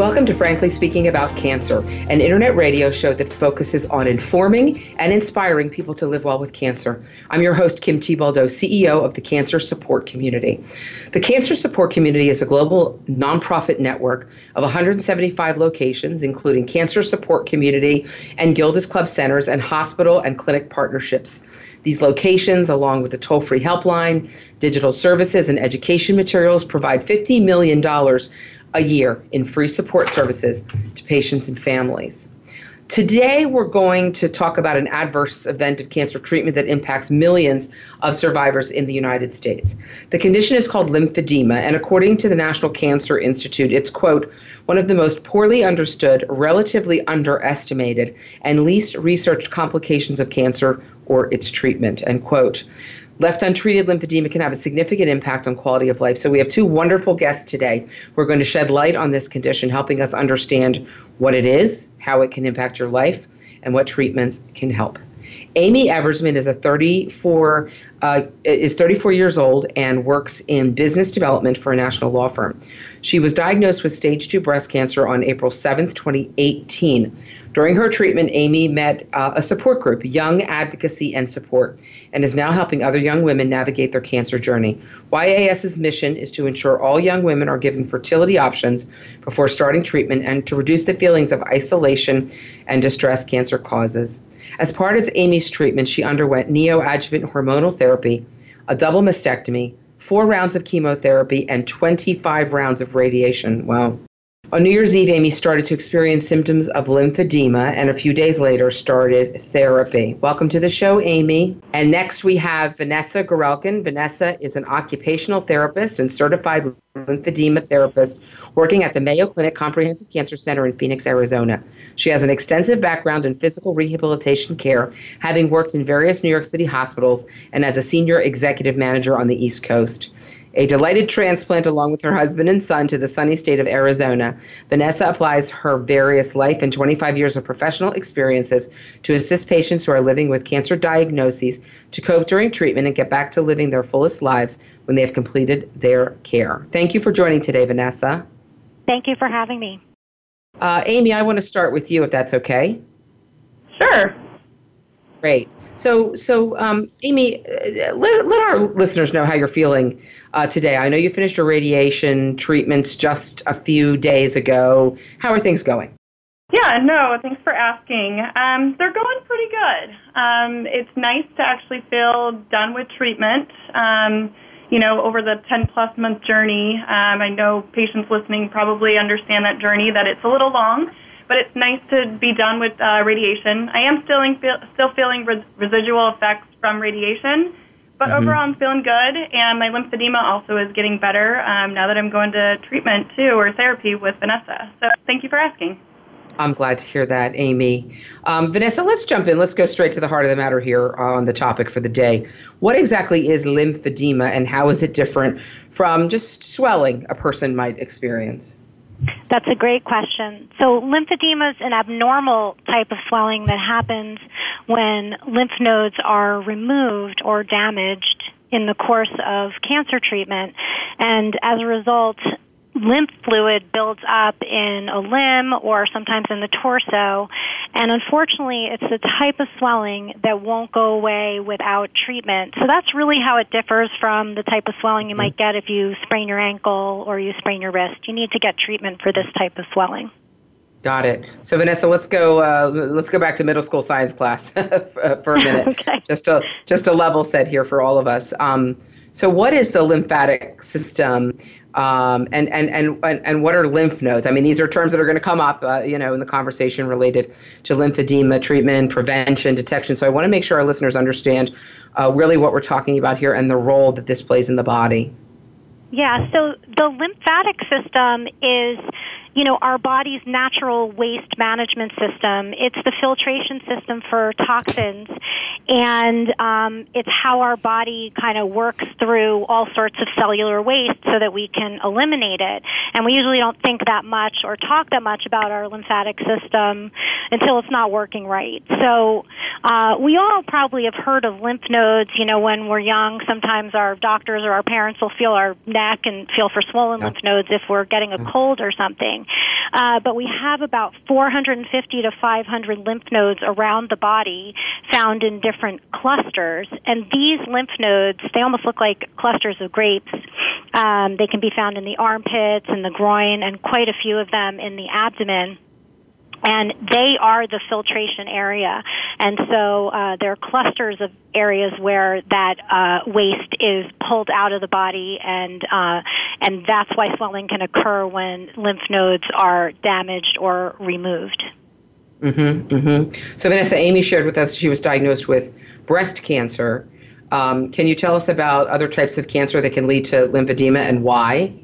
Welcome to Frankly Speaking About Cancer, an internet radio show that focuses on informing and inspiring people to live well with cancer. I'm your host, Kim Thiboldeaux, CEO of the Cancer Support Community. The Cancer Support Community is a global nonprofit network of 175 locations, including Cancer Support Community and Gilda's Club centers and hospital and clinic partnerships. These locations, along with the toll free helpline, digital services, and education materials, provide $50 million a year in free support services to patients and families. Today, we're going to talk about an adverse event of cancer treatment that impacts millions of survivors in the United States. The condition is called lymphedema, and according to the National Cancer Institute, it's, quote, one of the most poorly understood, relatively underestimated, and least researched complications of cancer or its treatment, end quote. Left untreated, lymphedema can have a significant impact on quality of life. So, we have two wonderful guests today who are going to shed light on this condition, helping us understand what it is, how it can impact your life, and what treatments can help. Amy Eversman is a 34 uh, is 34 years old and works in business development for a national law firm. She was diagnosed with stage 2 breast cancer on April 7th, 2018. During her treatment, Amy met uh, a support group, Young Advocacy and Support, and is now helping other young women navigate their cancer journey. YAS's mission is to ensure all young women are given fertility options before starting treatment and to reduce the feelings of isolation and distress cancer causes. As part of Amy's treatment, she underwent neoadjuvant hormonal therapy, a double mastectomy, four rounds of chemotherapy, and 25 rounds of radiation. Wow. On New Year's Eve, Amy started to experience symptoms of lymphedema and a few days later started therapy. Welcome to the show, Amy. And next we have Vanessa Gorelkin. Vanessa is an occupational therapist and certified lymphedema therapist working at the Mayo Clinic Comprehensive Cancer Center in Phoenix, Arizona. She has an extensive background in physical rehabilitation care, having worked in various New York City hospitals and as a senior executive manager on the East Coast. A delighted transplant along with her husband and son to the sunny state of Arizona, Vanessa applies her various life and 25 years of professional experiences to assist patients who are living with cancer diagnoses to cope during treatment and get back to living their fullest lives when they have completed their care. Thank you for joining today, Vanessa. Thank you for having me. Uh, Amy, I want to start with you if that's okay. Sure. Great. So, so um, Amy, uh, let, let our listeners know how you're feeling uh, today. I know you finished your radiation treatments just a few days ago. How are things going? Yeah, no, thanks for asking. Um, they're going pretty good. Um, it's nice to actually feel done with treatment. Um, you know, over the 10 plus month journey, um, I know patients listening probably understand that journey, that it's a little long but it's nice to be done with uh, radiation. I am still, in, feel, still feeling res- residual effects from radiation, but mm-hmm. overall I'm feeling good, and my lymphedema also is getting better um, now that I'm going to treatment too or therapy with Vanessa. So thank you for asking. I'm glad to hear that, Amy. Um, Vanessa, let's jump in. Let's go straight to the heart of the matter here on the topic for the day. What exactly is lymphedema, and how is it different from just swelling a person might experience? That's a great question. So lymphedema is an abnormal type of swelling that happens when lymph nodes are removed or damaged in the course of cancer treatment. And as a result, lymph fluid builds up in a limb or sometimes in the torso. And unfortunately, it's the type of swelling that won't go away without treatment. So that's really how it differs from the type of swelling you might get if you sprain your ankle or you sprain your wrist. You need to get treatment for this type of swelling. Got it. So Vanessa, let's go. Uh, let's go back to middle school science class for a minute, okay. just to just a level set here for all of us. Um, so, what is the lymphatic system? Um, and, and, and, and what are lymph nodes? I mean, these are terms that are going to come up, uh, you know, in the conversation related to lymphedema treatment, prevention, detection. So I want to make sure our listeners understand uh, really what we're talking about here and the role that this plays in the body. Yeah, so the lymphatic system is you know, our body's natural waste management system. It's the filtration system for toxins, and um, it's how our body kind of works through all sorts of cellular waste so that we can eliminate it. And we usually don't think that much or talk that much about our lymphatic system until it's not working right. So uh, we all probably have heard of lymph nodes. You know, when we're young, sometimes our doctors or our parents will feel our neck and feel for swollen yeah. lymph nodes if we're getting a cold or something. Uh, but we have about 450 to 500 lymph nodes around the body found in different clusters. And these lymph nodes, they almost look like clusters of grapes. Um, they can be found in the armpits and the groin, and quite a few of them in the abdomen and they are the filtration area. And so uh, there are clusters of areas where that uh, waste is pulled out of the body, and uh, and that's why swelling can occur when lymph nodes are damaged or removed. Mm-hmm, mm-hmm. So Vanessa, Amy shared with us she was diagnosed with breast cancer. Um, can you tell us about other types of cancer that can lead to lymphedema and why?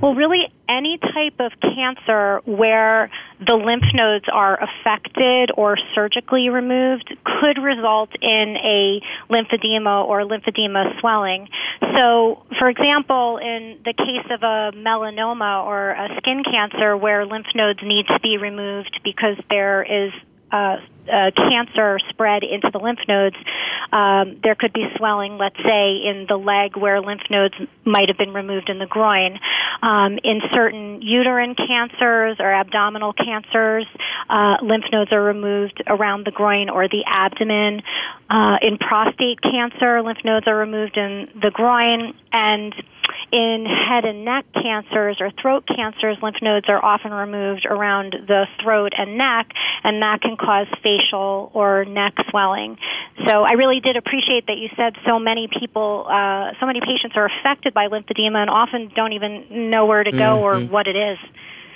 Well, really, any type of cancer where the lymph nodes are affected or surgically removed could result in a lymphedema or lymphedema swelling. So, for example, in the case of a melanoma or a skin cancer where lymph nodes need to be removed because there is uh, uh, cancer spread into the lymph nodes, um, there could be swelling, let's say, in the leg where lymph nodes might have been removed in the groin. Um, in certain uterine cancers or abdominal cancers, uh, lymph nodes are removed around the groin or the abdomen. Uh, in prostate cancer, lymph nodes are removed in the groin. And in head and neck cancers or throat cancers, lymph nodes are often removed around the throat and neck, and that can cause facial or neck swelling. So I really did appreciate that you said so many people, uh, so many patients are affected by lymphedema and often don't even know where to go mm-hmm. or what it is.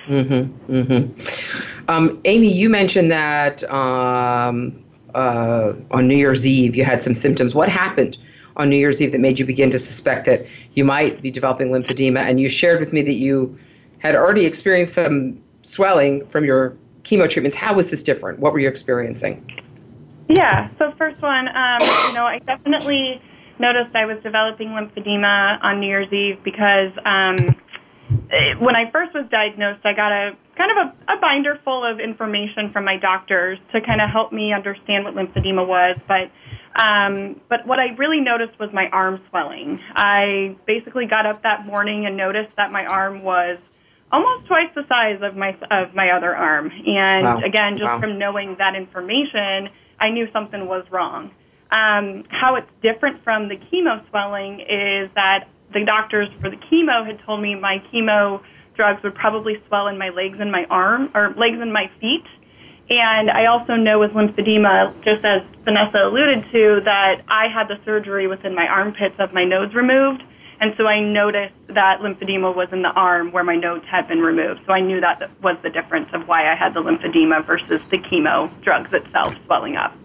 Mm-hmm. Mm-hmm. Um, Amy, you mentioned that um, uh, on New Year's Eve you had some symptoms. What happened? On New Year's Eve that made you begin to suspect that you might be developing lymphedema. And you shared with me that you had already experienced some swelling from your chemo treatments. How was this different? What were you experiencing? Yeah, so first one, um, you know, I definitely noticed I was developing lymphedema on New Year's Eve because um, when I first was diagnosed, I got a kind of a, a binder full of information from my doctors to kind of help me understand what lymphedema was. But um, but what I really noticed was my arm swelling. I basically got up that morning and noticed that my arm was almost twice the size of my of my other arm. And wow. again, just wow. from knowing that information, I knew something was wrong. Um, how it's different from the chemo swelling is that the doctors for the chemo had told me my chemo drugs would probably swell in my legs and my arm or legs and my feet and I also know with lymphedema, just as Vanessa alluded to, that I had the surgery within my armpits of my nodes removed. And so I noticed that lymphedema was in the arm where my nodes had been removed. So I knew that was the difference of why I had the lymphedema versus the chemo drugs itself swelling up.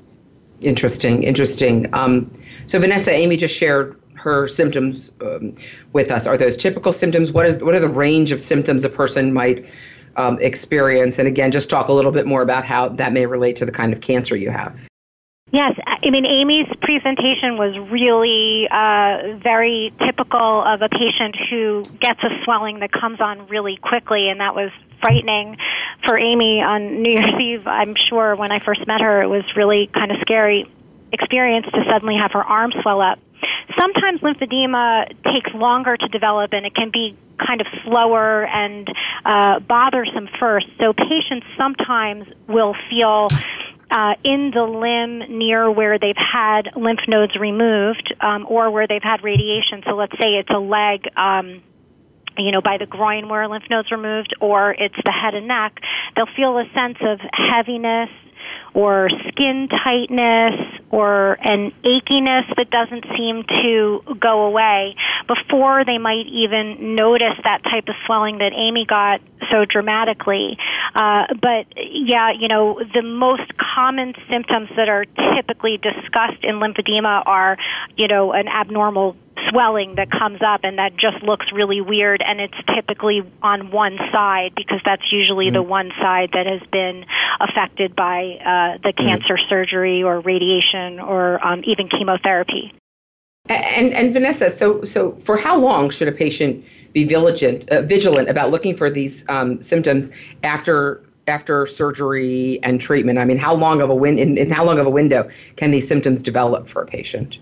Interesting, interesting. Um, so Vanessa, Amy just shared her symptoms um, with us. Are those typical symptoms? What is what are the range of symptoms a person might um, experience? And again, just talk a little bit more about how that may relate to the kind of cancer you have. Yes, I mean, Amy's presentation was really uh, very typical of a patient who gets a swelling that comes on really quickly, and that was frightening for Amy on New Year's Eve. I'm sure when I first met her, it was really kind of scary experience to suddenly have her arm swell up. Sometimes lymphedema takes longer to develop, and it can be kind of slower and uh, bothersome first. So patients sometimes will feel uh, in the limb near where they've had lymph nodes removed um, or where they've had radiation. So let's say it's a leg. Um, you know, by the groin where a lymph nodes removed, or it's the head and neck, they'll feel a sense of heaviness, or skin tightness or an achiness that doesn't seem to go away before they might even notice that type of swelling that Amy got so dramatically. Uh, but yeah, you know, the most common symptoms that are typically discussed in lymphedema are, you know, an abnormal swelling that comes up and that just looks really weird and it's typically on one side because that's usually mm-hmm. the one side that has been affected by uh, the mm-hmm. cancer mm-hmm. surgery or radiation or um, even chemotherapy. And, and Vanessa, so so for how long should a patient be vigilant uh, vigilant about looking for these um, symptoms after after surgery and treatment? I mean, how long of a win in, in how long of a window can these symptoms develop for a patient?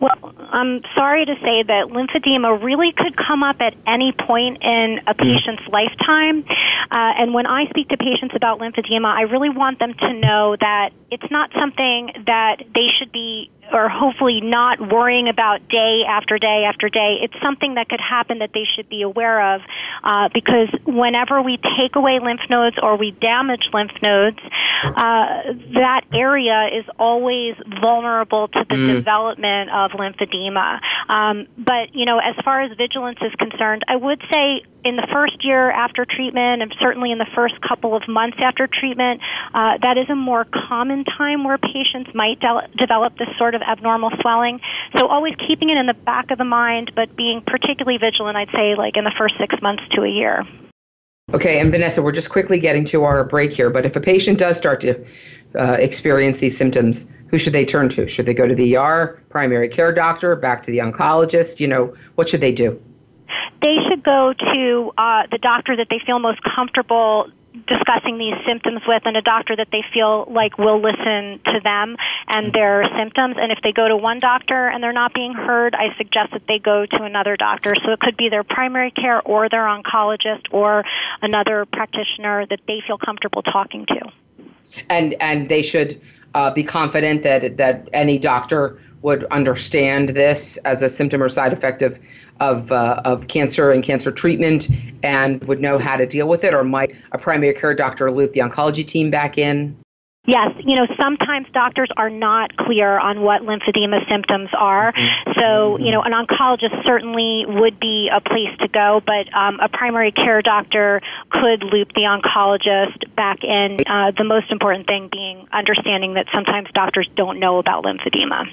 Well, I'm sorry to say that lymphedema really could come up at any point in a mm. patient's lifetime. Uh, and when I speak to patients about lymphedema, I really want them to know that it's not something that they should be or hopefully not worrying about day after day after day. It's something that could happen that they should be aware of uh, because whenever we take away lymph nodes or we damage lymph nodes, uh, that area is always vulnerable to the mm. development of lymphedema. Um, but, you know, as far as vigilance is concerned, I would say in the first year after treatment and certainly in the first couple of months after treatment, uh, that is a more common time where patients might de- develop this sort of abnormal swelling. So always keeping it in the back of the mind, but being particularly vigilant, I'd say, like in the first six months to a year. Okay, and Vanessa, we're just quickly getting to our break here, but if a patient does start to uh, experience these symptoms, who should they turn to? Should they go to the ER, primary care doctor, back to the oncologist? You know, what should they do? They should go to uh, the doctor that they feel most comfortable discussing these symptoms with and a doctor that they feel like will listen to them and their symptoms. And if they go to one doctor and they're not being heard, I suggest that they go to another doctor. So it could be their primary care or their oncologist or another practitioner that they feel comfortable talking to. And and they should uh, be confident that that any doctor would understand this as a symptom or side effect of of, uh, of cancer and cancer treatment and would know how to deal with it? Or might a primary care doctor loop the oncology team back in? Yes, you know, sometimes doctors are not clear on what lymphedema symptoms are. Mm-hmm. So, you know, an oncologist certainly would be a place to go, but um, a primary care doctor could loop the oncologist back in. Uh, the most important thing being understanding that sometimes doctors don't know about lymphedema.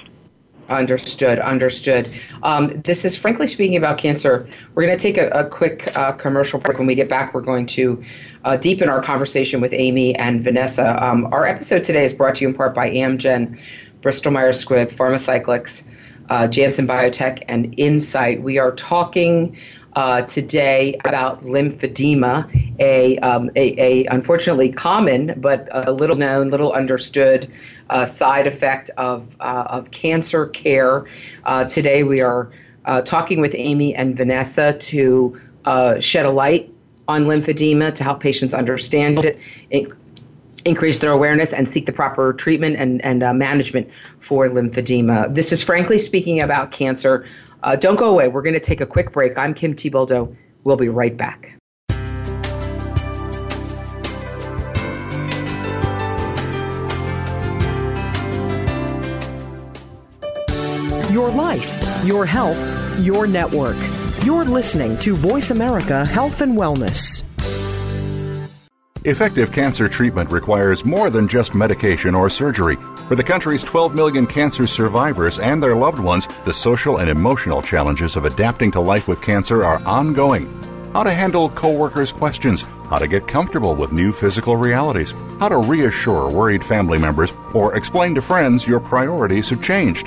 Understood, understood. Um, this is frankly speaking about cancer. We're going to take a, a quick uh, commercial break. When we get back, we're going to uh, deepen our conversation with Amy and Vanessa. Um, our episode today is brought to you in part by Amgen, Bristol Myers Squibb, Pharmacyclics, uh, Janssen Biotech, and Incyte. We are talking uh, today about lymphedema, a, um, a, a, unfortunately common but a little known, little understood uh, side effect of, uh, of cancer care. Uh, today we are uh, talking with Amy and Vanessa to uh, shed a light on lymphedema to help patients understand it, it increase their awareness and seek the proper treatment and, and uh, management for lymphedema. This is frankly speaking about cancer. Don't go away. We're going to take a quick break. I'm Kim Thiboldeaux. We'll be right back. Your life, your health, your network. You're listening to Voice America Health and Wellness. Effective cancer treatment requires more than just medication or surgery. For the country's 12 million cancer survivors and their loved ones, the social and emotional challenges of adapting to life with cancer are ongoing. How to handle coworkers' questions, how to get comfortable with new physical realities, how to reassure worried family members, or explain to friends your priorities have changed.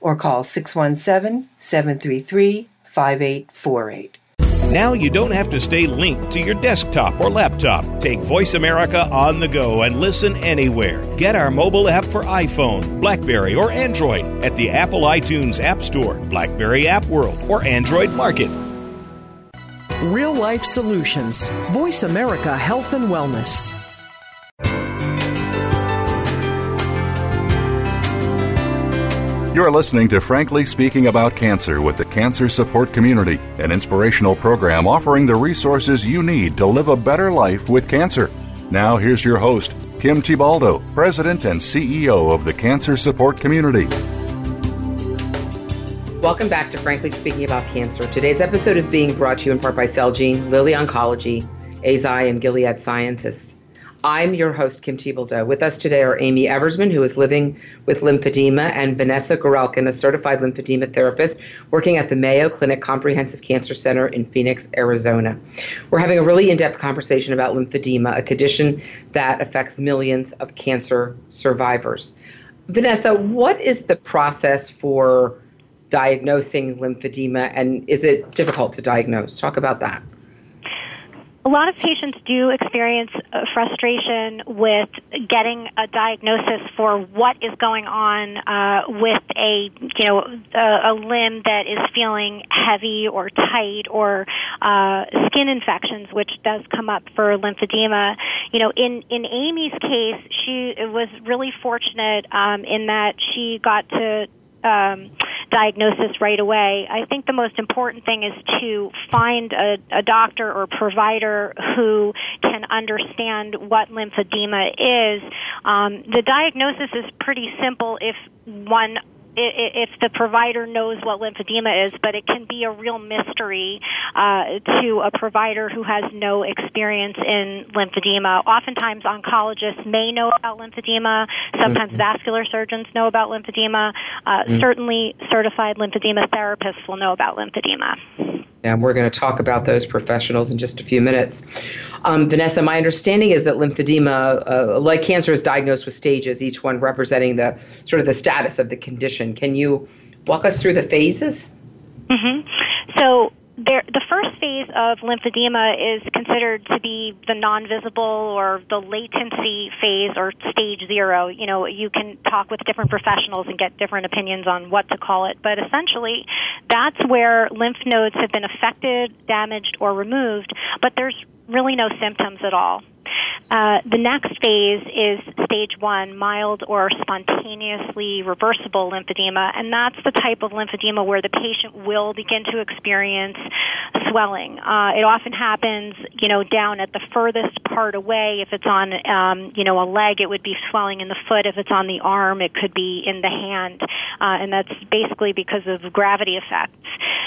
or call 617 733 5848. Now you don't have to stay linked to your desktop or laptop. Take Voice America on the go and listen anywhere. Get our mobile app for iPhone, Blackberry, or Android at the Apple iTunes App Store, Blackberry App World, or Android Market. Real life solutions. Voice America Health and Wellness. You're listening to Frankly Speaking About Cancer with the Cancer Support Community, an inspirational program offering the resources you need to live a better life with cancer. Now, here's your host, Kim Thiboldeaux, President and CEO of the Cancer Support Community. Welcome back to Frankly Speaking About Cancer. Today's episode is being brought to you in part by Celgene, Lilly Oncology, Eisai, and Gilead Sciences. I'm your host, Kim Thiboldeaux. With us today are Amy Eversman, who is living with lymphedema, and Vanessa Gorelkin, a certified lymphedema therapist working at the Mayo Clinic Comprehensive Cancer Center in Phoenix, Arizona. We're having a really in depth conversation about lymphedema, a condition that affects millions of cancer survivors. Vanessa, what is the process for diagnosing lymphedema, and is it difficult to diagnose? Talk about that a lot of patients do experience frustration with getting a diagnosis for what is going on uh, with a you know a, a, limb that is feeling heavy or tight or uh, skin infections, which does come up for lymphedema. You know, in in Amy's case, she was really fortunate um, in that she got to um, diagnosis right away. I think the most important thing is to find a, a doctor or provider who can understand what lymphedema is. Um, the diagnosis is pretty simple if one if the provider knows what lymphedema is, but it can be a real mystery uh, to a provider who has no experience in lymphedema. Oftentimes, oncologists may know about lymphedema. Sometimes mm-hmm. vascular surgeons know about lymphedema. Uh, mm-hmm. Certainly, certified lymphedema therapists will know about lymphedema. And we're going to talk about those professionals in just a few minutes. Um, Vanessa, my understanding is that lymphedema, uh, like cancer, is diagnosed with stages, each one representing the sort of the status of the condition. Can you walk us through the phases? Mm-hmm. So there, the first phase of lymphedema is considered to be the non-visible or the latency phase or stage zero. You know, you can talk with different professionals and get different opinions on what to call it, but essentially, that's where lymph nodes have been affected, damaged, or removed, but there's really no symptoms at all. Uh, the next phase is stage one, mild or spontaneously reversible lymphedema, and that's the type of lymphedema where the patient will begin to experience swelling. Uh, it often happens, you know, down at the furthest part away. If it's on, um, you know, a leg, it would be swelling in the foot. If it's on the arm, it could be in the hand, uh, and that's basically because of gravity effects.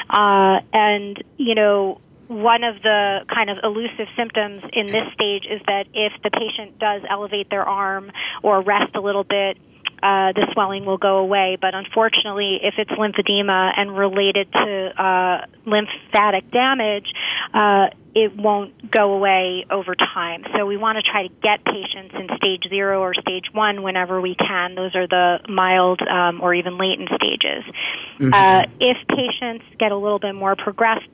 Uh, and you know one of the kind of elusive symptoms in this stage is that if the patient does elevate their arm or rest a little bit, uh, the swelling will go away. But unfortunately, if it's lymphedema and related to uh, lymphatic damage, uh, it won't go away over time. So we want to try to get patients in stage zero or stage one whenever we can. Those are the mild um, or even latent stages. Mm-hmm. Uh, if patients get a little bit more progressed,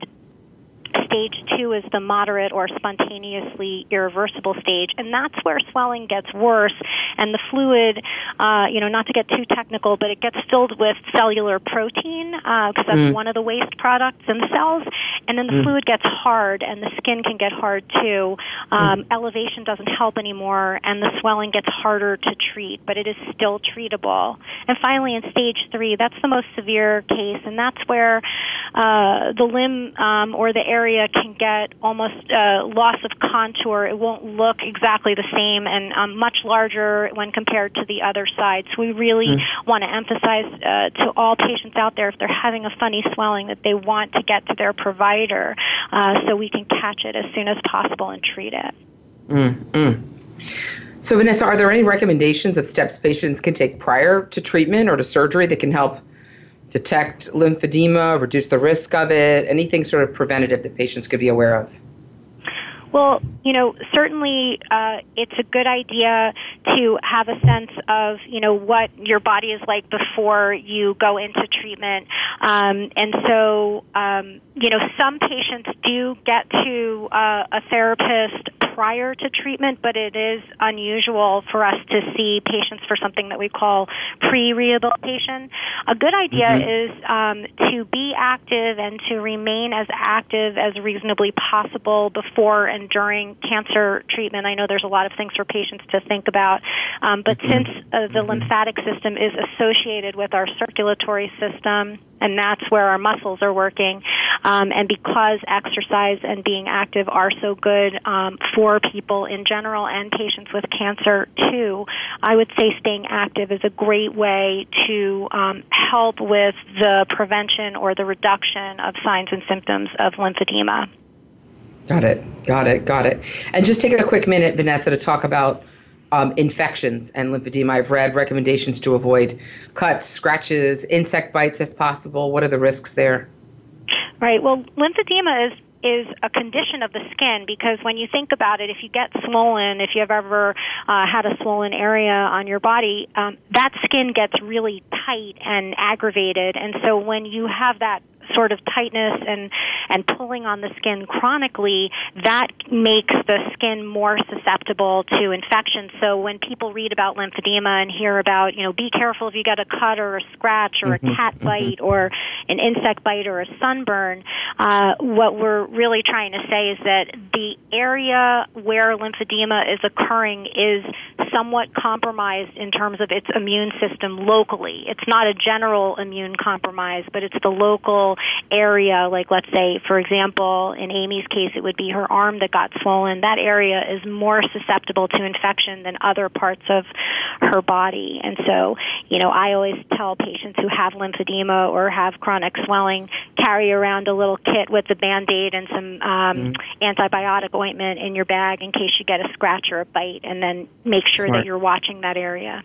Stage two is the moderate or spontaneously irreversible stage, and that's where swelling gets worse, and the fluid, uh, you know, not to get too technical, but it gets filled with cellular protein because uh, that's mm. one of the waste products in the cells, and then the mm. fluid gets hard, and the skin can get hard too. Um, mm. Elevation doesn't help anymore, and the swelling gets harder to treat, but it is still treatable. And finally, in stage three, that's the most severe case, and that's where uh, the limb um, or the area can get almost uh, loss of contour. It won't look exactly the same and um, much larger when compared to the other side. So we really mm. want to emphasize uh, to all patients out there if they're having a funny swelling that they want to get to their provider uh, so we can catch it as soon as possible and treat it. Mm-hmm. So, Vanessa, are there any recommendations of steps patients can take prior to treatment or to surgery that can help detect lymphedema, reduce the risk of it, anything sort of preventative that patients could be aware of? Well, you know, certainly uh, it's a good idea to have a sense of, you know, what your body is like before you go into treatment. Um, and so, um, you know, some patients do get to uh, a therapist prior to treatment, but it is unusual for us to see patients for something that we call pre-rehabilitation. A good idea mm-hmm. is um, to be active and to remain as active as reasonably possible before and during cancer treatment. I know there's a lot of things for patients to think about, um, but mm-hmm. since uh, the mm-hmm. lymphatic system is associated with our circulatory system, and that's where our muscles are working. Um, and because exercise and being active are so good um, for people in general and patients with cancer too, I would say staying active is a great way to um, help with the prevention or the reduction of signs and symptoms of lymphedema. Got it. Got it. Got it. And just take a quick minute, Vanessa, to talk about um, infections and lymphedema. I've read recommendations to avoid cuts, scratches, insect bites if possible. What are the risks there? Right. Well, lymphedema is is a condition of the skin because when you think about it, if you get swollen, if you've ever uh, had a swollen area on your body, um, that skin gets really tight and aggravated. And so when you have that sort of tightness and and pulling on the skin chronically, that makes the skin more susceptible to infection. So when people read about lymphedema and hear about, you know, be careful if you get a cut or a scratch or mm-hmm, a cat mm-hmm. bite or an insect bite or a sunburn, uh, what we're really trying to say is that the area where lymphedema is occurring is somewhat compromised in terms of its immune system locally. It's not a general immune compromise, but it's the local area, like let's say, for example, in Amy's case, it would be her arm that got swollen. That area is more susceptible to infection than other parts of her body. And so, you know, I always tell patients who have lymphedema or have chronic swelling, carry around a little kit with a band aid and some um, mm-hmm. antibiotic ointment in your bag in case you get a scratch or a bite, and then make sure Smart. that you're watching that area.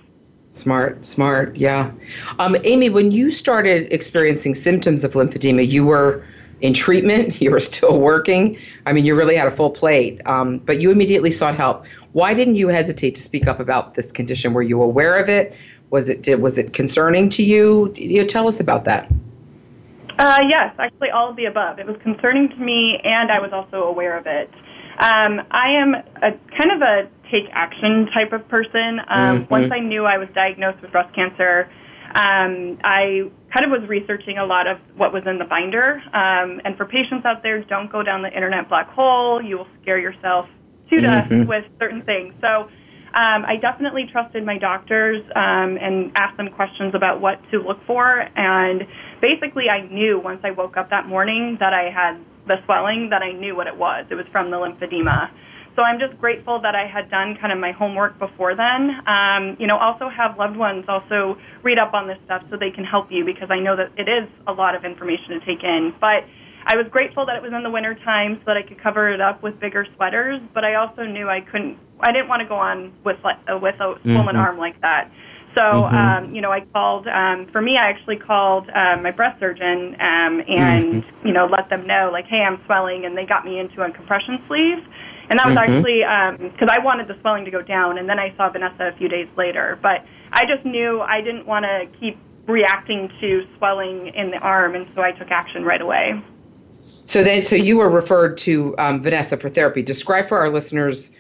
Smart, smart, yeah. Um, Amy, when you started experiencing symptoms of lymphedema, you were in treatment, you were still working. I mean, you really had a full plate, um, but you immediately sought help. Why didn't you hesitate to speak up about this condition? Were you aware of it? Was it did, was it concerning to you? you tell us about that. Uh, yes, actually, all of the above. It was concerning to me, and I was also aware of it. Um, I am a kind of a take action type of person. Um, mm-hmm. Once I knew I was diagnosed with breast cancer, um, I kind of was researching a lot of what was in the binder. Um, and for patients out there, don't go down the internet black hole. You will scare yourself to death mm-hmm. with certain things. So um, I definitely trusted my doctors um, and asked them questions about what to look for. And basically, I knew once I woke up that morning that I had the swelling that I knew what it was. It was from the lymphedema. So I'm just grateful that I had done kind of my homework before then. Um, you know, also have loved ones also read up on this stuff so they can help you because I know that it is a lot of information to take in. But I was grateful that it was in the winter time so that I could cover it up with bigger sweaters. But I also knew I couldn't. I didn't want to go on with like, uh, with a swollen mm-hmm. arm like that. So, mm-hmm. um, you know, I called, um, for me, I actually called um, my breast surgeon um, and, mm-hmm. you know, let them know, like, hey, I'm swelling, and they got me into a compression sleeve. And that was mm-hmm. actually because um, I wanted the swelling to go down, and then I saw Vanessa a few days later. But I just knew I didn't want to keep reacting to swelling in the arm, and so I took action right away. So then, so you were referred to um, Vanessa for therapy. Describe for our listeners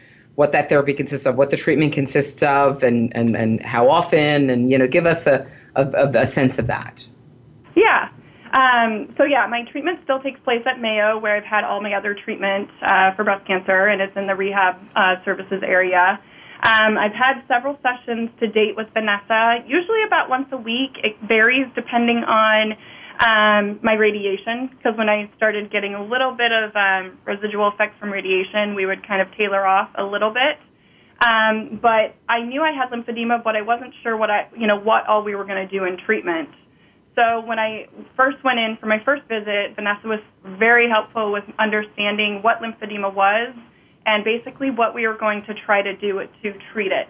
what that therapy consists of, what the treatment consists of, and, and, and how often, and you know, give us a, a, a sense of that. Yeah. Um, so yeah, my treatment still takes place at Mayo, where I've had all my other treatment uh, for breast cancer, and it's in the rehab uh, services area. Um, I've had several sessions to date with Vanessa, usually about once a week. It varies depending on um, my radiation, because when I started getting a little bit of um, residual effects from radiation, we would kind of tailor off a little bit. Um, but I knew I had lymphedema, but I wasn't sure what I, you know, what all we were going to do in treatment. So when I first went in for my first visit, Vanessa was very helpful with understanding what lymphedema was and basically what we were going to try to do to treat it.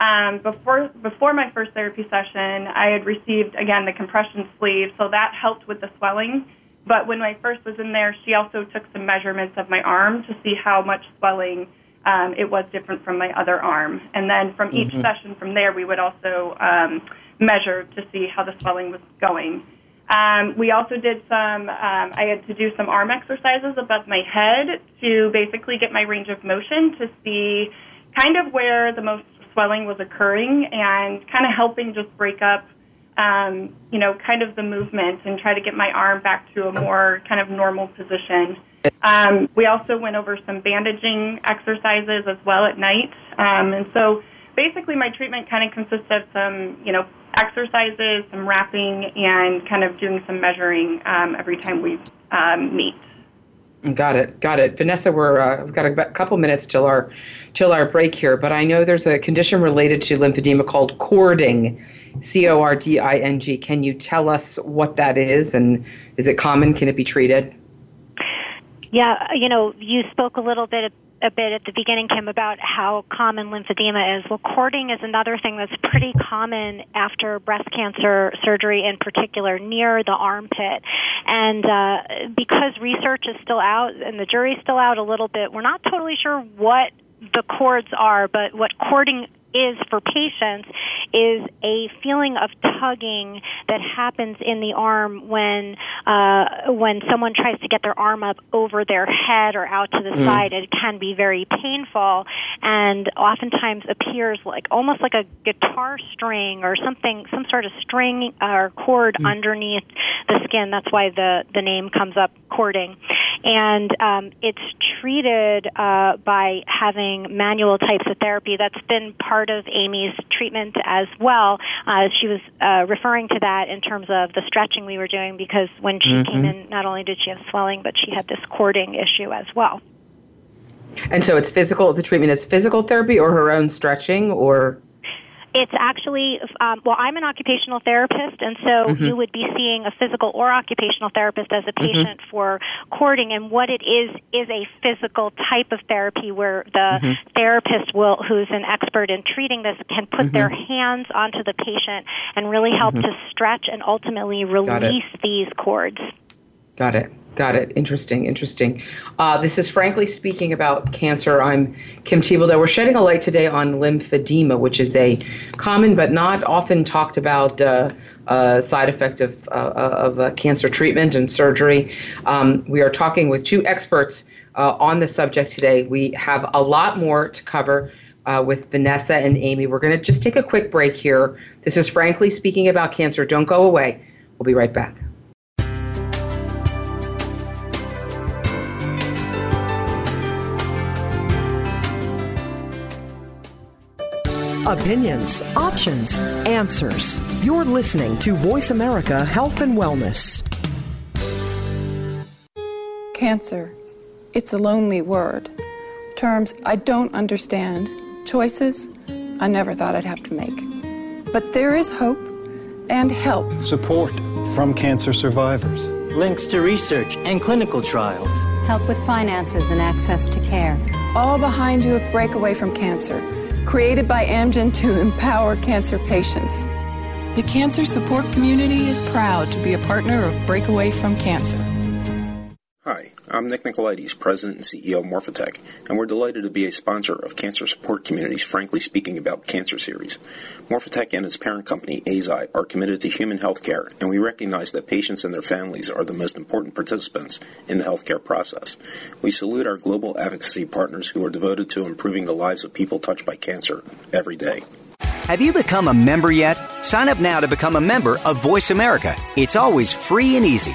Um, before before my first therapy session, I had received again the compression sleeve, so that helped with the swelling. But when I first was in there, she also took some measurements of my arm to see how much swelling um, it was different from my other arm. And then from each mm-hmm. session from there, we would also um, measure to see how the swelling was going. Um, we also did some, um, I had to do some arm exercises above my head to basically get my range of motion to see kind of where the most swelling was occurring and kind of helping just break up, um, you know, kind of the movement and try to get my arm back to a more kind of normal position. Um, we also went over some bandaging exercises as well at night. Um, and so basically my treatment kind of consists of some, you know, exercises, some wrapping, and kind of doing some measuring um, every time we um, meet. Got it, got it. Vanessa, we're uh, we've got a couple minutes till our till our break here, but I know there's a condition related to lymphedema called cording, C O R D I N G. Can you tell us what that is, and is it common? Can it be treated? Yeah, you know, you spoke a little bit a bit at the beginning, Kim, about how common lymphedema is. Well, cording is another thing that's pretty common after breast cancer surgery, in particular near the armpit. And uh, because research is still out and the jury's still out a little bit, we're not totally sure what the cords are, but what cording is for patients is a feeling of tugging that happens in the arm when uh, when someone tries to get their arm up over their head or out to the mm. side. It can be very painful and oftentimes appears like almost like a guitar string or something, some sort of string or cord mm. underneath the skin. That's why the the name comes up, cording, and um, it's treated uh, by having manual types of therapy. That's been part part of Amy's treatment as well. Uh, she was uh, referring to that in terms of the stretching we were doing because when she mm-hmm. came in, not only did she have swelling, but she had this cording issue as well. And so it's physical, the treatment is physical therapy or her own stretching or? It's actually, um, well, I'm an occupational therapist, and so mm-hmm. you would be seeing a physical or occupational therapist as a mm-hmm. patient mm-hmm. for cording. And what it is is a physical type of therapy where the mm-hmm. therapist will, who's an expert in treating this, can put their mm-hmm. hands onto the patient and really help mm-hmm. to stretch and ultimately release these cords. Got it. Got it. Interesting. Interesting. Uh, this is frankly speaking about cancer. I'm Kim Thiboldeaux. We're shedding a light today on lymphedema, which is a common but not often talked about uh, uh, side effect of, uh, of uh, cancer treatment and surgery. Um, we are talking with two experts uh, on the subject today. We have a lot more to cover. with Vanessa and Amy. We're going to just take a quick break here. This is Frankly Speaking About Cancer. Don't go away. We'll be right back. Opinions, options, answers. You're listening to Voice America Health and Wellness. Cancer. It's a lonely word. Terms I don't understand. Choices I never thought I'd have to make. But there is hope and help. Support from cancer survivors. Links to research and clinical trials. Help with finances and access to care. All behind you at Breakaway from Cancer created by Amgen to empower cancer patients. The cancer support community is proud to be a partner of Breakaway from Cancer. Hi, I'm Nick Nicolaides, President and CEO of Morphotek, and we're delighted to be a sponsor of Cancer Support Community's Frankly Speaking About Cancer series. Morphotek and its parent company, Eisai, are committed to human health care, and we recognize that patients and their families are the most important participants in the healthcare process. We salute our global advocacy partners who are devoted to improving the lives of people touched by cancer every day. Have you become a member yet? Sign up now to become a member of Voice America. It's always free and easy.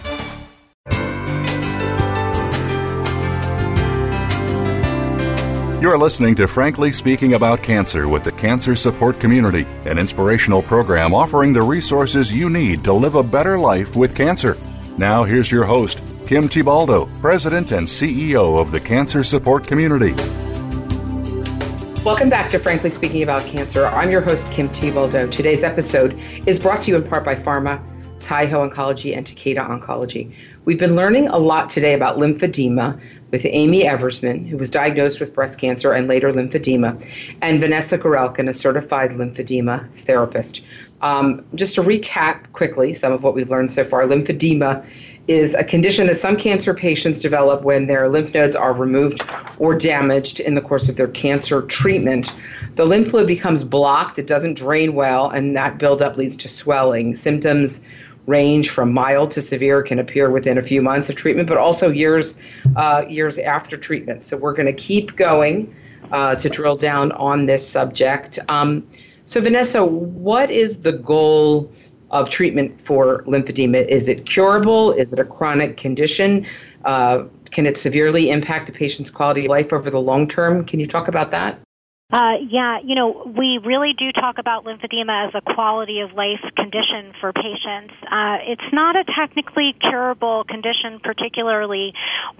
You're listening to Frankly Speaking About Cancer with the Cancer Support Community, an inspirational program offering the resources you need to live a better life with cancer. Now, here's your host, Kim Thiboldeaux, President and CEO of the Cancer Support Community. Welcome back to Frankly Speaking About Cancer. I'm your host, Kim Thiboldeaux. Today's episode is brought to you in part by Pharma, Taiho Oncology, and Takeda Oncology. We've been learning a lot today about lymphedema, with Amy Eversman, who was diagnosed with breast cancer and later lymphedema, and Vanessa Gorelkin, a certified lymphedema therapist. Um, just to recap quickly some of what we've learned so far, lymphedema is a condition that some cancer patients develop when their lymph nodes are removed or damaged in the course of their cancer treatment. The lymph fluid becomes blocked, it doesn't drain well, and that buildup leads to swelling. Symptoms range from mild to severe can appear within a few months of treatment, but also years uh, years after treatment. So we're going to keep going uh, to drill down on this subject. Um, so Vanessa, what is the goal of treatment for lymphedema? Is it curable? Is it a chronic condition? Uh, can it severely impact a patient's quality of life over the long term? Can you talk about that? Uh, yeah, you know, we really do talk about lymphedema as a quality of life condition for patients. Uh, it's not a technically curable condition, particularly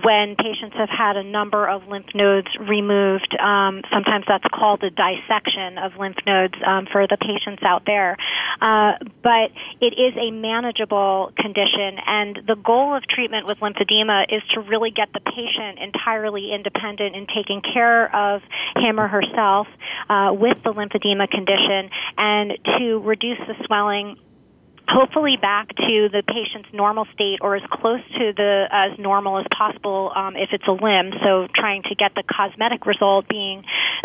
when patients have had a number of lymph nodes removed. Um, sometimes that's called a dissection of lymph nodes um, for the patients out there. Uh, but it is a manageable condition, and the goal of treatment with lymphedema is to really get the patient entirely independent in taking care of him or herself health uh, with the lymphedema condition and to reduce the swelling hopefully back to the patient's normal state or as close to the as normal as possible um, if it's a limb. So trying to get the cosmetic result being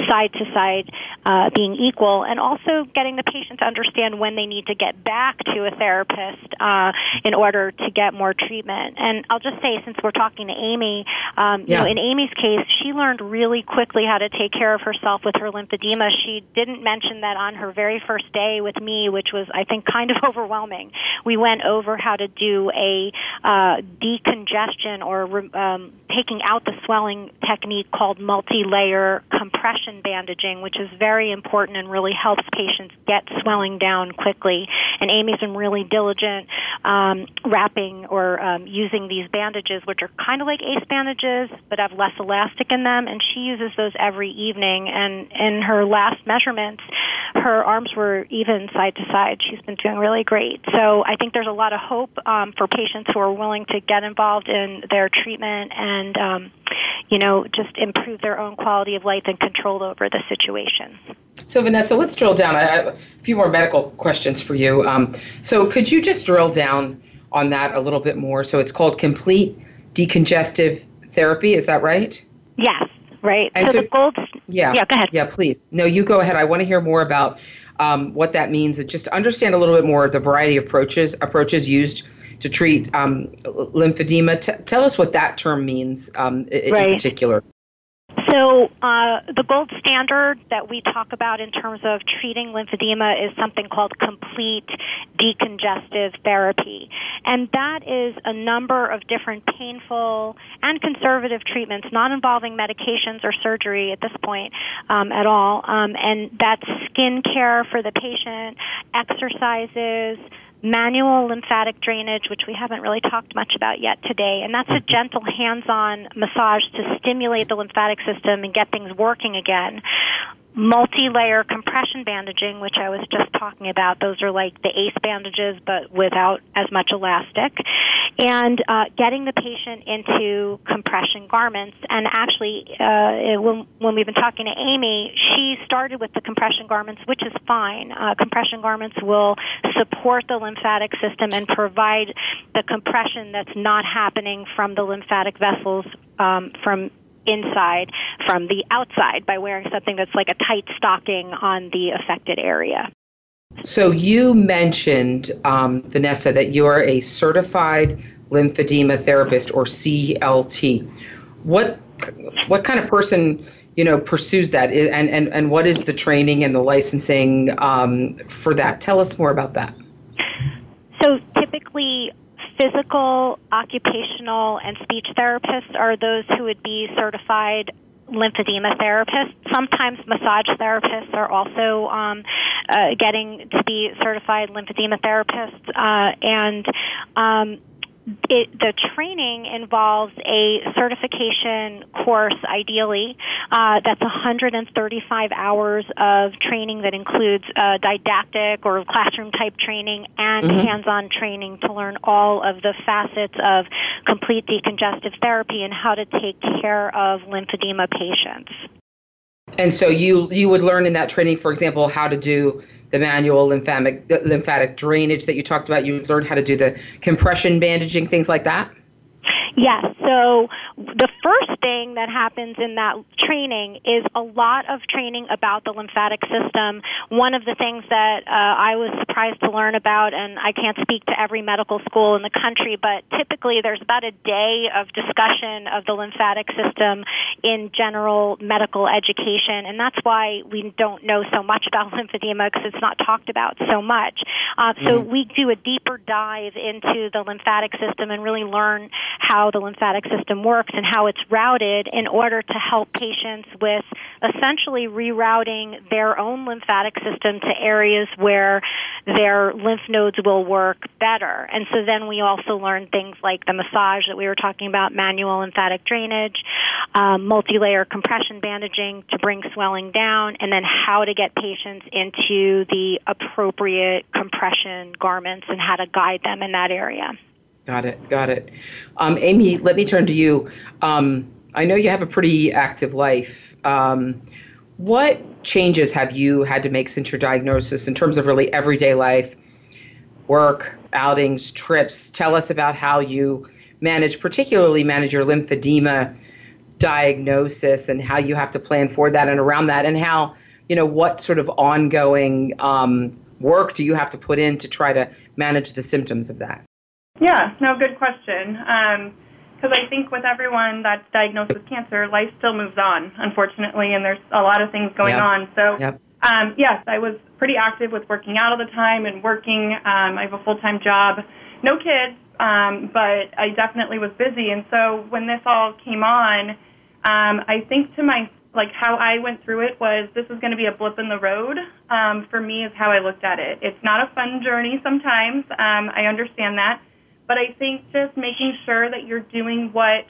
side to side, uh, being equal, and also getting the patient to understand when they need to get back to a therapist uh, in order to get more treatment. And I'll just say, since we're talking to Amy, um, yeah. you know, in Amy's case, she learned really quickly how to take care of herself with her lymphedema. She didn't mention that on her very first day with me, which was, I think, kind of overwhelming we went over how to do a uh, decongestion or um, taking out the swelling technique called multi-layer compression bandaging, which is very important and really helps patients get swelling down quickly. And Amy's been really diligent um, wrapping or um, using these bandages, which are kind of like ACE bandages but have less elastic in them. And she uses those every evening. And in her last measurements, her arms were even side to side. She's been doing really great. So I think there's a lot of hope um, for patients who are willing to get involved in their treatment and, um, you know, just improve their own quality of life and control over the situation. So, Vanessa, let's drill down. I have a few more medical questions for you. Um, so, could you just drill down on that a little bit more? So, it's called complete decongestive therapy. Is that right? Yes. Right. So, so, the gold. Yeah. Yeah. Go ahead. Yeah. Please. No, you go ahead. I want to hear more about um, what that means, and just to understand a little bit more of the variety of approaches approaches used to treat um, lymphedema. T- tell us what that term means um, in, right. in particular. So, uh, the gold standard that we talk about in terms of treating lymphedema is something called complete decongestive therapy. And that is a number of different painful and conservative treatments, not involving medications or surgery at this point um, at all. Um, and that's skin care for the patient, exercises, manual lymphatic drainage, which we haven't really talked much about yet today, and that's a mm-hmm. gentle hands-on massage to stimulate the lymphatic system and get things working again. Multi-layer compression bandaging, which I was just talking about, those are like the ACE bandages, but without as much elastic. and uh, getting the patient into compression garments. And actually, uh, when, when we've been talking to Amy, she started with the compression garments, which is fine. Uh, compression garments will support the lymphatic system and provide the compression that's not happening from the lymphatic vessels um, from inside from the outside by wearing something that's like a tight stocking on the affected area. So you mentioned, um, Vanessa, that you are a certified lymphedema therapist or CLT. What what kind of person you know pursues that, and and and what is the training and the licensing um, for that? Tell us more about that. So typically, physical, occupational, and speech therapists are those who would be certified lymphedema therapists. Sometimes massage therapists are also um, uh, getting to be certified lymphedema therapists, uh, and um, it, the training involves a certification course, ideally, uh, that's 135 hours of training that includes uh, didactic or classroom type training and mm-hmm. hands on training to learn all of the facets of complete decongestive therapy and how to take care of lymphedema patients. And so you you would learn in that training, for example, how to do the manual lymphatic lymphatic drainage that you talked about. You learn how to do the compression bandaging, things like that. Yes. So the first thing that happens in that training is a lot of training about the lymphatic system. One of the things that uh, I was surprised to learn about, and I can't speak to every medical school in the country, but typically there's about a day of discussion of the lymphatic system in general medical education, and that's why we don't know so much about lymphedema because it's not talked about so much. Uh, so mm. we do a deeper dive into the lymphatic system and really learn how how the lymphatic system works and how it's routed in order to help patients with essentially rerouting their own lymphatic system to areas where their lymph nodes will work better. And so then we also learn things like the massage that we were talking about, manual lymphatic drainage, um, multi-layer compression bandaging to bring swelling down, and then how to get patients into the appropriate compression garments and how to guide them in that area. Got it. Got it. Um, Amy, let me turn to you. Um, I know you have a pretty active life. Um, what changes have you had to make since your diagnosis in terms of really everyday life, work, outings, trips? Tell us about how you manage, particularly manage your lymphedema diagnosis and how you have to plan for that and around that, and how, you know, what sort of ongoing um, work do you have to put in to try to manage the symptoms of that? Yeah, no, good question. Because um, I think with everyone that's diagnosed with cancer, life still moves on, unfortunately, and there's a lot of things going yep. on. So, yep. um, yes, I was pretty active with working out all the time and working. Um, I have a full time job, no kids, um, but I definitely was busy. And so when this all came on, um, I think to my like how I went through it was this is going to be a blip in the road. Um, for me, is how I looked at it. It's not a fun journey sometimes. Um, I understand that. But I think just making sure that you're doing what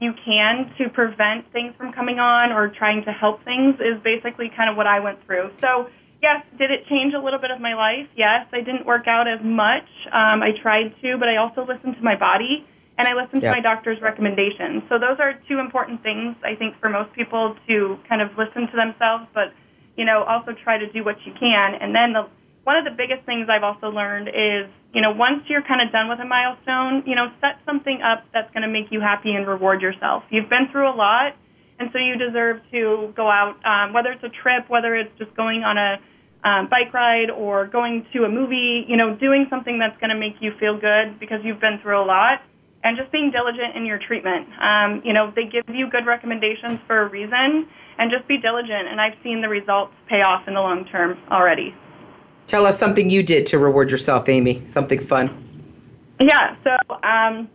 you can to prevent things from coming on or trying to help things is basically kind of what I went through. So, yes, did it change a little bit of my life? Yes, I didn't work out as much. Um, I tried to, but I also listened to my body and I listened to my doctor's recommendations. So, those are two important things, I think, for most people to kind of listen to themselves, but, you know, also try to do what you can. And then the one of the biggest things I've also learned is, you know, once you're kind of done with a milestone, you know, set something up that's going to make you happy and reward yourself. You've been through a lot, and so you deserve to go out, um, whether it's a trip, whether it's just going on a um, bike ride or going to a movie, you know, doing something that's going to make you feel good because you've been through a lot and just being diligent in your treatment. Um, you know, they give you good recommendations for a reason, and just be diligent. And I've seen the results pay off in the long term already. Tell us something you did to reward yourself, Amy. Something fun. Yeah. So, um,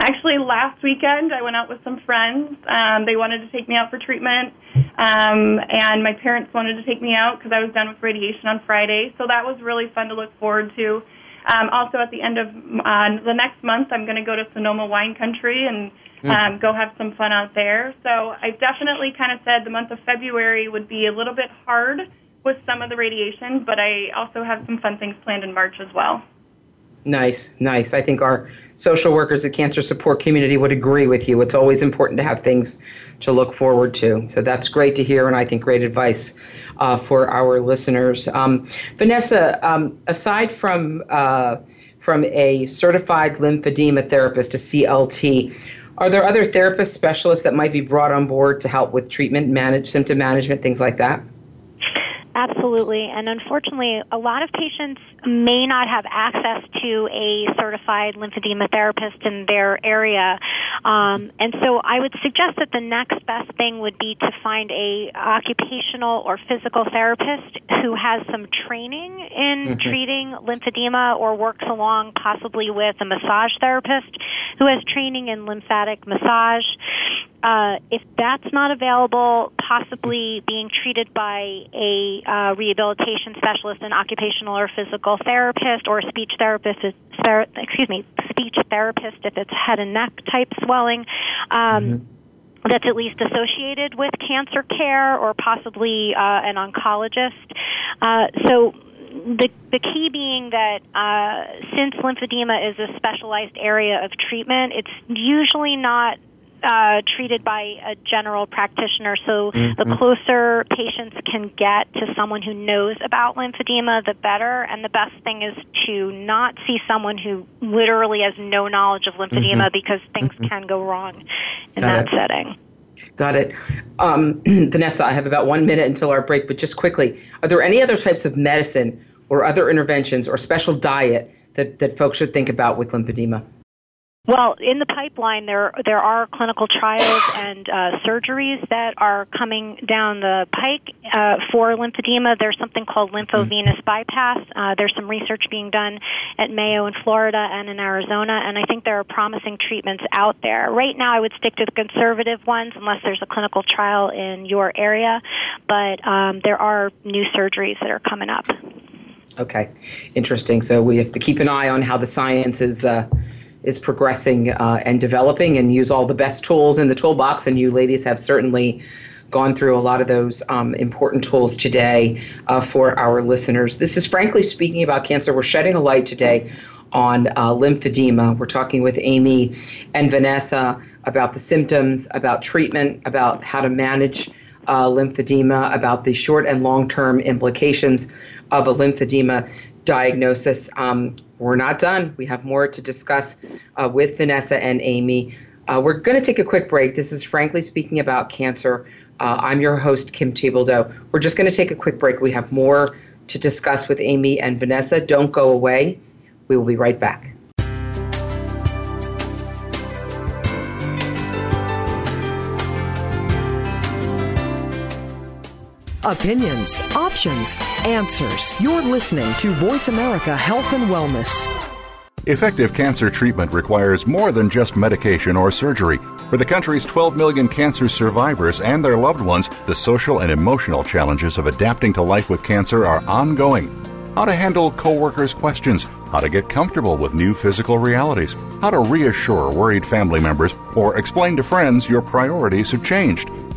actually, last weekend I went out with some friends. Um, they wanted to take me out for treatment, um, and my parents wanted to take me out because I was done with radiation on Friday. So that was really fun to look forward to. Um, also, at the end of uh, the next month, I'm going to go to Sonoma Wine Country and hmm. um, go have some fun out there. So I definitely kind of said the month of February would be a little bit hard with some of the radiation, but I also have some fun things planned in March as well. Nice, nice. I think our social workers at Cancer Support Community would agree with you. It's always important to have things to look forward to. So that's great to hear, and I think great advice uh, for our listeners. Um, Vanessa, um, aside from uh, from a certified lymphedema therapist, a CLT, are there other therapist specialists that might be brought on board to help with treatment, manage symptom management, things like that? Absolutely. And unfortunately, a lot of patients may not have access to a certified lymphedema therapist in their area. Um, and so I would suggest that the next best thing would be to find a occupational or physical therapist who has some training in mm-hmm. treating lymphedema or works along possibly with a massage therapist who has training in lymphatic massage. Uh, if that's not available, possibly being treated by a uh, rehabilitation specialist, an occupational or physical therapist, or speech therapist. Ther- excuse me, speech therapist if it's head and neck type swelling. Um, mm-hmm that's at least associated with cancer care or possibly uh, an oncologist. Uh, so the the key being that uh, since lymphedema is a specialized area of treatment, it's usually not uh, treated by a general practitioner. So mm-hmm. the closer patients can get to someone who knows about lymphedema, the better. And the best thing is to not see someone who literally has no knowledge of lymphedema mm-hmm. because things mm-hmm. can go wrong in Got that it. setting. Got it. Um, Vanessa, I have about one minute until our break, but just quickly, are there any other types of medicine or other interventions or special diet that, that folks should think about with lymphedema? Well, in the pipeline, there there are clinical trials and uh, surgeries that are coming down the pike uh, for lymphedema. There's something called lymphovenous bypass. Uh, there's some research being done at Mayo in Florida and in Arizona, and I think there are promising treatments out there. Right now, I would stick to the conservative ones unless there's a clinical trial in your area, but um, there are new surgeries that are coming up. Okay, interesting. So we have to keep an eye on how the science is uh, is progressing uh, and developing and use all the best tools in the toolbox. And you ladies have certainly gone through a lot of those um, important tools today uh, for our listeners. This is frankly speaking about cancer. We're shedding a light today on uh, lymphedema. We're talking with Amy and Vanessa about the symptoms, about treatment, about how to manage uh, lymphedema, about the short and long term implications of a lymphedema diagnosis. Um, we're not done. We have more to discuss uh, with Vanessa and Amy. Uh, we're going to take a quick break. This is Frankly Speaking About Cancer. Uh, I'm your host, Kim Thiboldeaux. We're just going to take a quick break. We have more to discuss with Amy and Vanessa. Don't go away. We will be right back. Opinions, options, answers. You're listening to Voice America Health and Wellness. Effective cancer treatment requires more than just medication or surgery. For the country's 12 million cancer survivors and their loved ones, the social and emotional challenges of adapting to life with cancer are ongoing. How to handle coworkers' questions, how to get comfortable with new physical realities, how to reassure worried family members, or explain to friends your priorities have changed.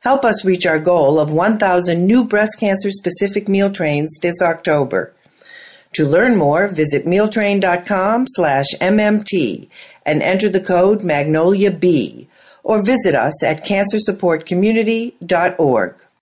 Help us reach our goal of 1,000 new breast cancer specific meal trains this October. To learn more, visit mealtrain.com slash MMT and enter the code MagnoliaB or visit us at cancersupportcommunity.org.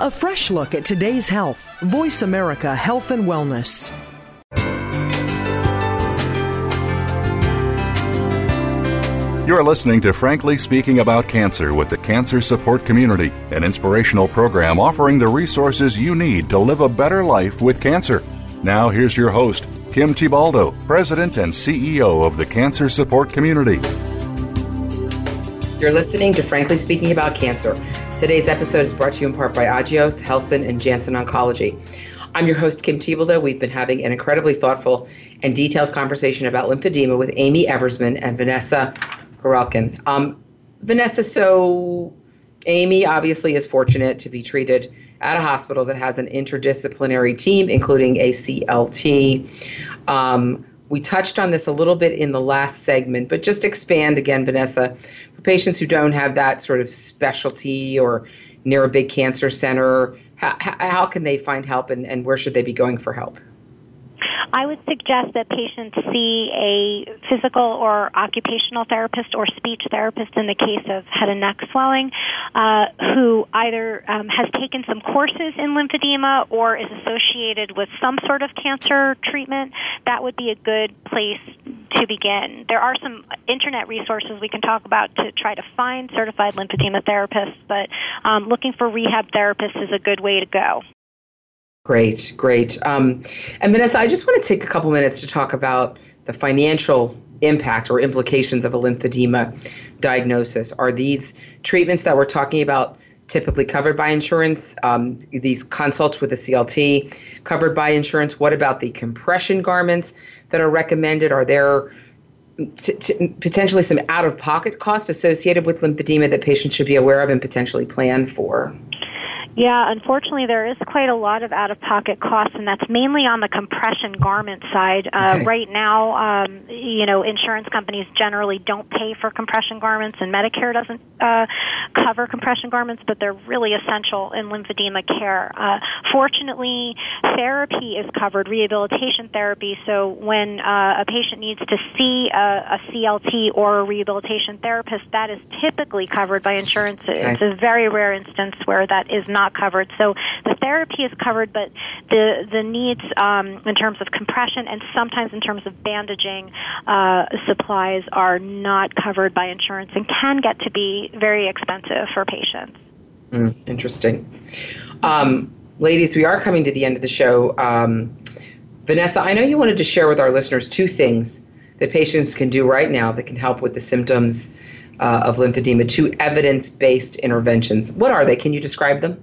A fresh look at today's health. Voice America Health and Wellness. You're listening to Frankly Speaking About Cancer with the Cancer Support Community, an inspirational program offering the resources you need to live a better life with cancer. Now, here's your host, Kim Thiboldeaux, President and CEO of the Cancer Support Community. You're listening to Frankly Speaking About Cancer. Today's episode is brought to you in part by Agios, Helsinn, and Janssen Oncology. I'm your host, Kim Thiboldeaux. We've been having an incredibly thoughtful and detailed conversation about lymphedema with Amy Eversman and Vanessa Gorelkin. Um, Vanessa, so Amy obviously is fortunate to be treated at a hospital that has an interdisciplinary team, including a CLT. Um, we touched on this a little bit in the last segment, but just expand again, Vanessa, patients who don't have that sort of specialty or near a big cancer center, how, how can they find help and, and where should they be going for help? I would suggest that patients see a physical or occupational therapist or speech therapist in the case of head and neck swelling, uh, who either um, has taken some courses in lymphedema or is associated with some sort of cancer treatment. That would be a good place to begin. There are some internet resources we can talk about to try to find certified lymphedema therapists, but um, looking for rehab therapists is a good way to go. Great, great. Um, and Vanessa, I just want to take a couple minutes to talk about the financial impact or implications of a lymphedema diagnosis. Are these treatments that we're talking about typically covered by insurance? Um, these consults with the CLT covered by insurance? What about the compression garments that are recommended? Are there t- t- potentially some out of pocket costs associated with lymphedema that patients should be aware of and potentially plan for? Yeah, unfortunately, there is quite a lot of out of pocket costs, and that's mainly on the compression garment side. Uh, okay. Right now, um, you know, insurance companies generally don't pay for compression garments, and Medicare doesn't uh, cover compression garments, but they're really essential in lymphedema care. Uh, fortunately, therapy is covered, rehabilitation therapy, so when uh, a patient needs to see a, a CLT or a rehabilitation therapist, that is typically covered by insurance. Okay. It's a very rare instance where that is not not covered. So the therapy is covered, but the the needs um, in terms of compression and sometimes in terms of bandaging uh, supplies are not covered by insurance and can get to be very expensive for patients. Mm, interesting. Um, ladies, we are coming to the end of the show. Um, Vanessa, I know you wanted to share with our listeners two things that patients can do right now that can help with the symptoms uh, of lymphedema, two evidence based interventions. What are they? Can you describe them?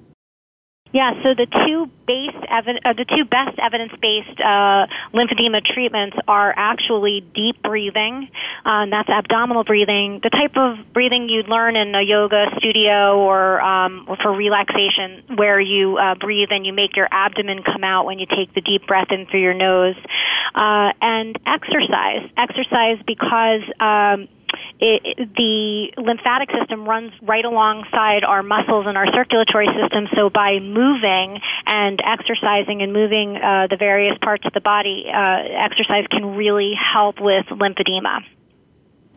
Yeah, so the two base evi- uh, the two best evidence-based uh, lymphedema treatments are actually deep breathing. Um, that's abdominal breathing, the type of breathing you'd learn in a yoga studio or, um, or for relaxation, where you uh, breathe and you make your abdomen come out when you take the deep breath in through your nose. Uh, and exercise, exercise because um, it, the lymphatic system runs right alongside our muscles and our circulatory system. So by moving and exercising and moving uh, the various parts of the body, uh, exercise can really help with lymphedema.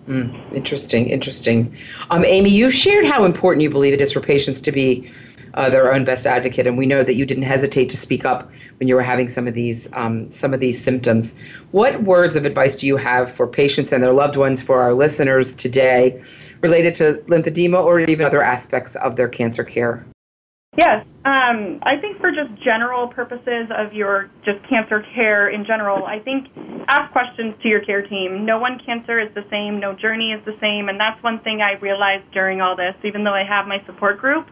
Mm, interesting, interesting. Um, Amy, you shared how important you believe it is for patients to be uh, their own best advocate, and we know that you didn't hesitate to speak up when you were having some of these um, some of these symptoms. What words of advice do you have for patients and their loved ones for our listeners today, related to lymphedema or even other aspects of their cancer care? Yes, um, I think for just general purposes of your just cancer care in general, I think ask questions to your care team. No one cancer is the same, no journey is the same, and that's one thing I realized during all this. Even though I have my support group,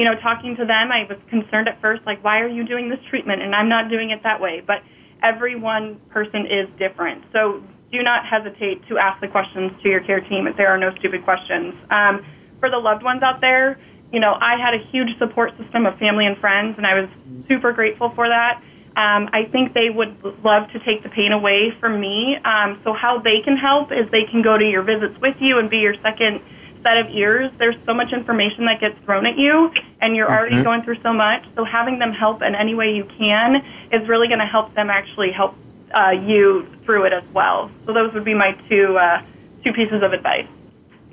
you know, talking to them, I was concerned at first, like, why are you doing this treatment? And I'm not doing it that way. But every one person is different. So do not hesitate to ask the questions to your care team if there are no stupid questions. Um, for the loved ones out there, you know, I had a huge support system of family and friends, and I was super grateful for that. Um, I think they would love to take the pain away from me. Um, so how they can help is they can go to your visits with you and be your second set of ears. There's so much information that gets thrown at you, and you're already Mhm. going through so much. So having them help in any way you can is really going to help them actually help uh, you through it as well. So those would be my two uh, two pieces of advice.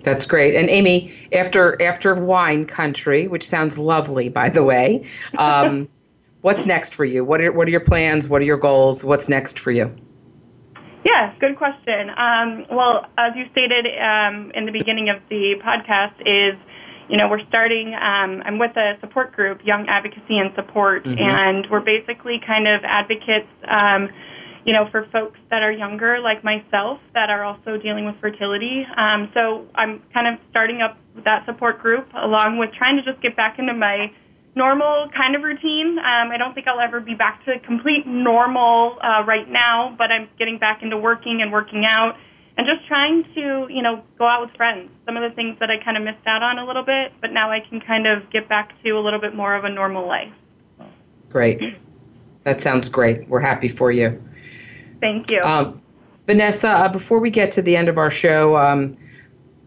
That's great. And Amy, after after wine country, which sounds lovely, by the way, um, what's next for you? What are what are your plans? What are your goals? What's next for you? Yeah, good question. Um, well, as you stated um, in the beginning of the podcast, is you know we're starting. Um, I'm with a support group, Young Advocacy and Support, Mhm. and we're basically kind of advocates. Um, you know, for folks that are younger, like myself, that are also dealing with fertility. Um, so I'm kind of starting up that support group along with trying to just get back into my normal kind of routine. Um, I don't think I'll ever be back to complete normal uh, right now, but I'm getting back into working and working out and just trying to, you know, go out with friends. Some of the things that I kind of missed out on a little bit, but now I can kind of get back to a little bit more of a normal life. Great. That sounds great. We're happy for you. Thank you. Um, Vanessa, uh, before we get to the end of our show, um,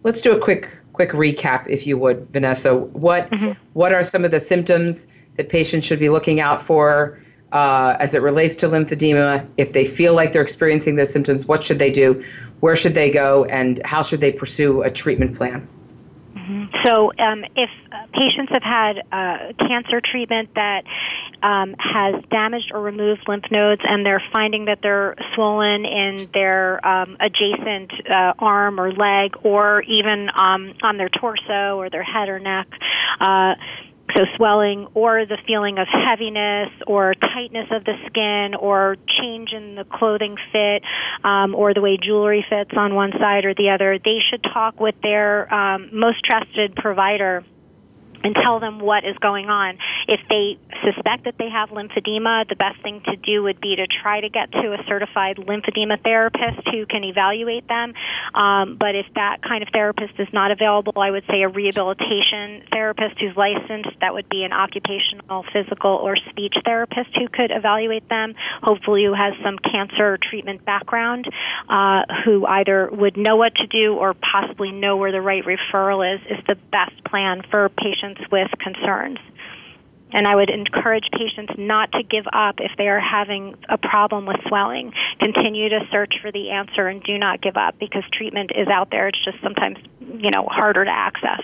let's do a quick quick recap, if you would, Vanessa. What what are some of the symptoms that patients should be looking out for uh, as it relates to lymphedema? If they feel like they're experiencing those symptoms, what should they do? Where should they go? And how should they pursue a treatment plan? So, um, if uh, patients have had uh, cancer treatment that um, has damaged or removed lymph nodes, and they're finding that they're swollen in their um, adjacent uh, arm or leg, or even um, on their torso or their head or neck. Uh, so swelling or the feeling of heaviness or tightness of the skin or change in the clothing fit um, or the way jewelry fits on one side or the other, they should talk with their um, most trusted provider and tell them what is going on. If they suspect that they have lymphedema, the best thing to do would be to try to get to a certified lymphedema therapist who can evaluate them. Um, but if that kind of therapist is not available, I would say a rehabilitation therapist who's licensed. That would be an occupational, physical, or speech therapist who could evaluate them. Hopefully, who has some cancer treatment background, uh, who either would know what to do or possibly know where the right referral is. Is the best plan for patients with concerns. And I would encourage patients not to give up if they are having a problem with swelling. Continue to search for the answer and do not give up because treatment is out there. It's just sometimes, you know, harder to access.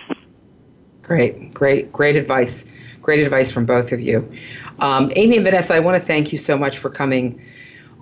Great, great, great advice. Great advice from both of you. Um, Amy and Vanessa, I want to thank you so much for coming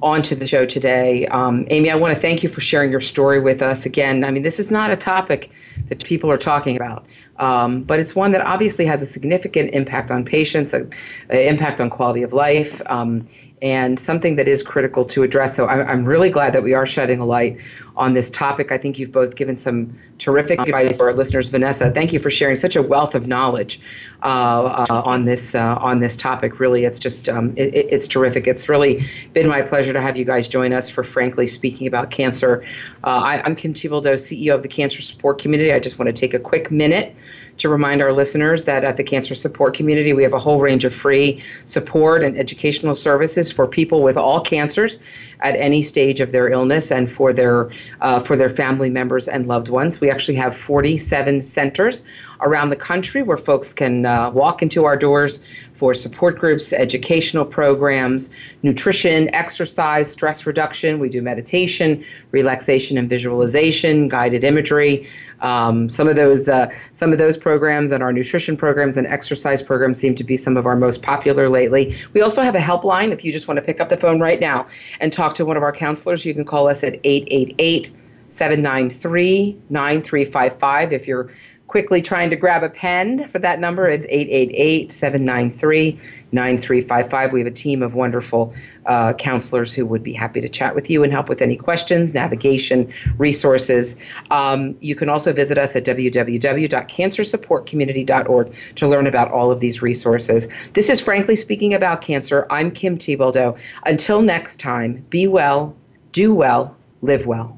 onto the show today. Um, Amy, I want to thank you for sharing your story with us. Again, I mean, this is not a topic that people are talking about, um, but it's one that obviously has a significant impact on patients, an impact on quality of life, um, and something that is critical to address. So I'm, I'm really glad that we are shedding a light on this topic. I think you've both given some terrific advice for our listeners. Vanessa, thank you for sharing such a wealth of knowledge uh, uh, on this uh, on this topic. Really, it's just um, it, it's terrific. It's really been my pleasure to have you guys join us for frankly speaking about cancer. Uh, I, I'm Kim Thiboldeaux, CEO of the Cancer Support Community. I just want to take a quick minute to remind our listeners that at the Cancer Support Community, we have a whole range of free support and educational services for people with all cancers at any stage of their illness and for their uh, for their family members and loved ones. We actually have 47 centers around the country where folks can uh, walk into our doors for support groups, educational programs, nutrition, exercise, stress reduction. We do meditation, relaxation and visualization, guided imagery. Um, some of those uh, some of those programs and our nutrition programs and exercise programs seem to be some of our most popular lately. We also have a helpline. If you just want to pick up the phone right now and talk to one of our counselors, you can call us at 888 793 9355. If you're quickly trying to grab a pen for that number, it's 888 793 9355. We have a team of wonderful uh, counselors who would be happy to chat with you and help with any questions, navigation, resources. Um, you can also visit us at www.cancersupportcommunity.org to learn about all of these resources. This is Frankly Speaking About Cancer. I'm Kim Thiboldeaux. Until next time, be well, do well, live well.